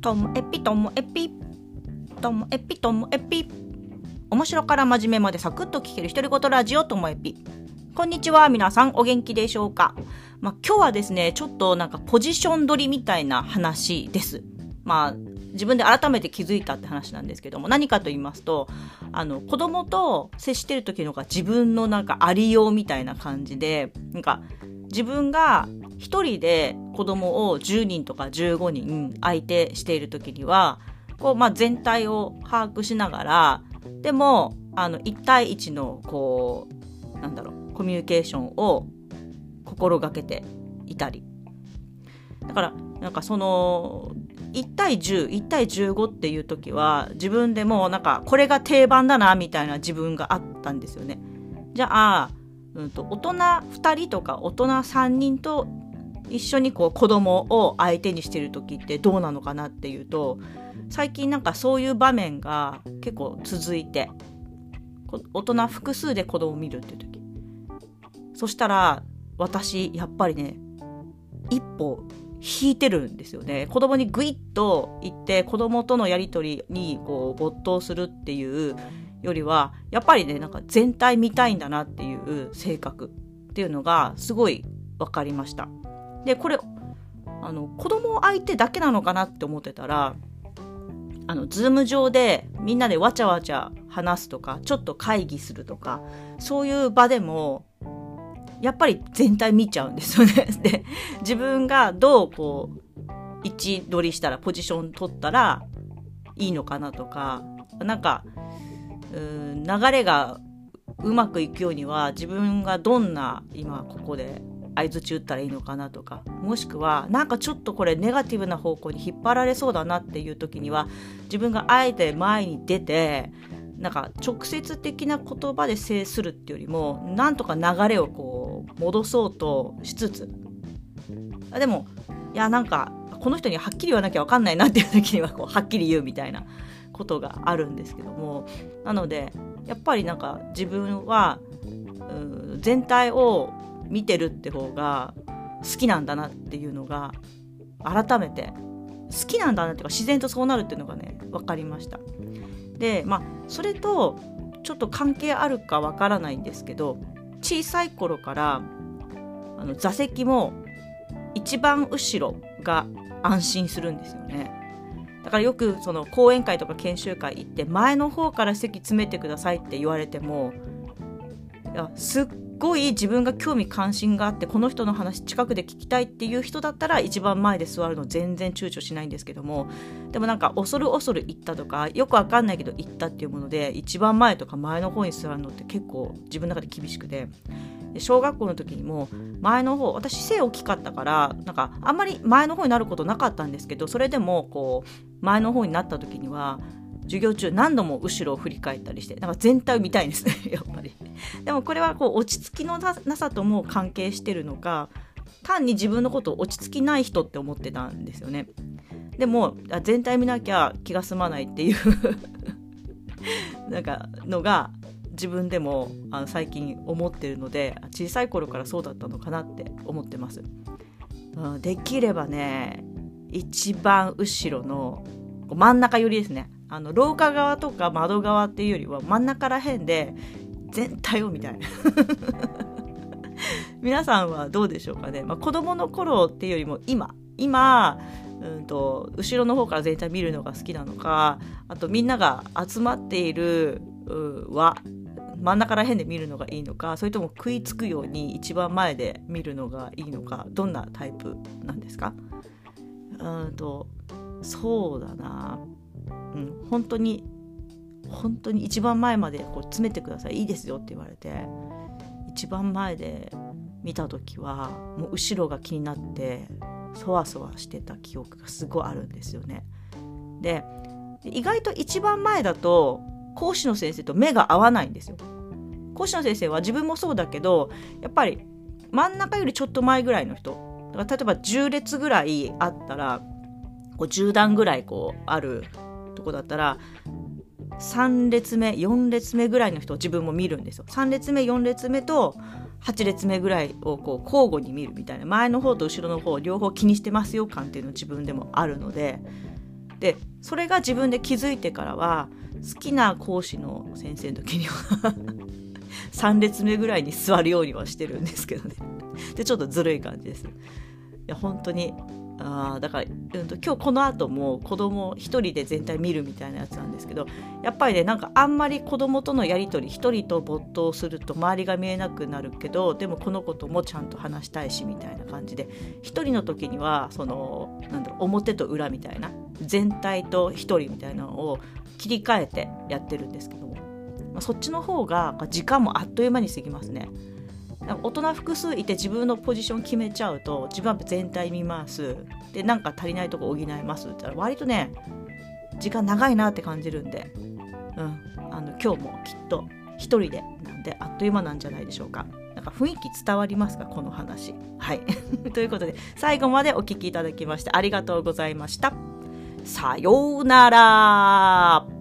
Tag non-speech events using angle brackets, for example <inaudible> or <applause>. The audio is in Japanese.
ともえぴともえぴともえぴともえぴ面白から真面目までサクッと聞ける独り言ラジオともえぴこんにちは皆さんお元気でしょうか、まあ、今日はですねちょっとなんかポジション取りみたいな話です。まあ自分で改めて気づいたって話なんですけども何かと言いますとあの子供と接してる時のが自分のなんかありようみたいな感じでなんか自分が一人で子供を10人とか15人相手している時にはこう、まあ、全体を把握しながらでもあの1対1のこうなんだろうコミュニケーションを心がけていたりだからなんかその1対101対15っていう時は自分でもなんかこれが定番だなみたいな自分があったんですよね。じゃあ、うんと、大人2人とか大人3人と一緒にこう子供を相手にしてる時ってどうなのかなっていうと最近なんかそういう場面が結構続いて大人複数で子供を見るっていう時。そしたら私やっぱりね一歩引いてるんですよね。子供にグイッと言って子供とのやり取りにこう没頭するっていうよりはやっぱりねなんか全体見たいんだなっていう性格っていうのがすごい分かりました。でこれあの子供相手だけなのかなって思ってたらあのズーム上でみんなでわちゃわちゃ話すとかちょっと会議するとかそういう場でもやっぱり全体見ちゃうんですよね。<laughs> で、自分がどうこう、位置取りしたら、ポジション取ったらいいのかなとか、なんか、うん流れがうまくいくようには、自分がどんな今ここで相づち打ったらいいのかなとか、もしくは、なんかちょっとこれネガティブな方向に引っ張られそうだなっていう時には、自分があえて前に出て、なんか直接的な言葉で制するっていうよりもなんとか流れをこう戻そうとしつつ。あでもいやなんかこの人にはっきり言わなきゃ分かんないなっていう時にはこうはっきり言うみたいなことがあるんですけども。なのでやっぱりなんか自分はうん全体を見てるって方が好きなんだなっていうのが改めて好きなんだなっていうか自然とそうなるっていうのがね分かりました。でまあそれとちょっと関係あるかわからないんですけど小さい頃からあの座席も一番後ろが安心するんですよね。だからよくその講演会とか研修会行って前の方から席詰めてくださいって言われてもいやすっごい自分が興味関心があってこの人の話近くで聞きたいっていう人だったら一番前で座るの全然躊躇しないんですけどもでもなんか恐る恐る行ったとかよくわかんないけど行ったっていうもので一番前とか前の方に座るのって結構自分の中で厳しくて小学校の時にも前の方私背大きかったからなんかあんまり前の方になることなかったんですけどそれでもこう前の方になった時には授業中何度も後ろを振り返ったりしてなんか全体を見たいんですね <laughs> やっぱり。でもこれはこう落ち着きのなさとも関係してるのか単に自分のことを落ち着きない人って思ってたんですよね。でも全体見なきゃ気が済まないっていう <laughs> なんかのが自分でもあの最近思ってるので小さい頃からそうだったのかなって思ってます、うん、できればね一番後ろの真ん中寄りですね。あの廊下側とか窓側っていうよりは真ん中ら辺で全体を見たい。<laughs> 皆さんはどうでしょうかね、まあ、子供の頃っていうよりも今。今うんと後ろの方から全体見るのが好きなのかあとみんなが集まっているは真ん中ら辺で見るのがいいのかそれとも食いつくように一番前で見るのがいいのかどんなタイプなんですか？うんとそうだな。うん、本当に本当に一番前までこう詰めてくださいいいですよって言われて一番前で見た時はもう後ろが気になってそわそわしてた記憶がすごいあるんですよね。で意外と一番前だと講師の先生と目が合わないんですよ。講師の先生は自分もそうだけどやっぱり真ん中よりちょっと前ぐらいの人だから例えば10列ぐらいあったらこう10段ぐらいこうあるとこだったら3列目4列目ぐらいの人を自分も見るんですよ。3列目4列目と8列目ぐらいをこう交互に見るみたいな。前の方と後ろの方両方気にしてますよ感っていうの自分でもあるので。でそれが自分で気づいてからは好きな講師の先生の時には <laughs> 3列目ぐらいに座るようにはしてるんですけどね。でちょっとずるい感じです。いや本当にあだから、うんと、今日この後も子供一人で全体見るみたいなやつなんですけどやっぱりねなんかあんまり子供とのやり取り一人と没頭すると周りが見えなくなるけどでもこの子ともちゃんと話したいしみたいな感じで一人の時にはそのなんだろう表と裏みたいな全体と一人みたいなのを切り替えてやってるんですけども、まあ、そっちの方が時間もあっという間に過ぎますね。大人複数いて自分のポジション決めちゃうと自分は全体見ますでなんか足りないとこ補いますって言ったら割とね時間長いなって感じるんで、うん、あの今日もきっと一人でなんであっという間なんじゃないでしょうか。なんか雰囲気伝わりますかこの話。はい。<laughs> ということで最後までお聴きいただきましてありがとうございました。さようなら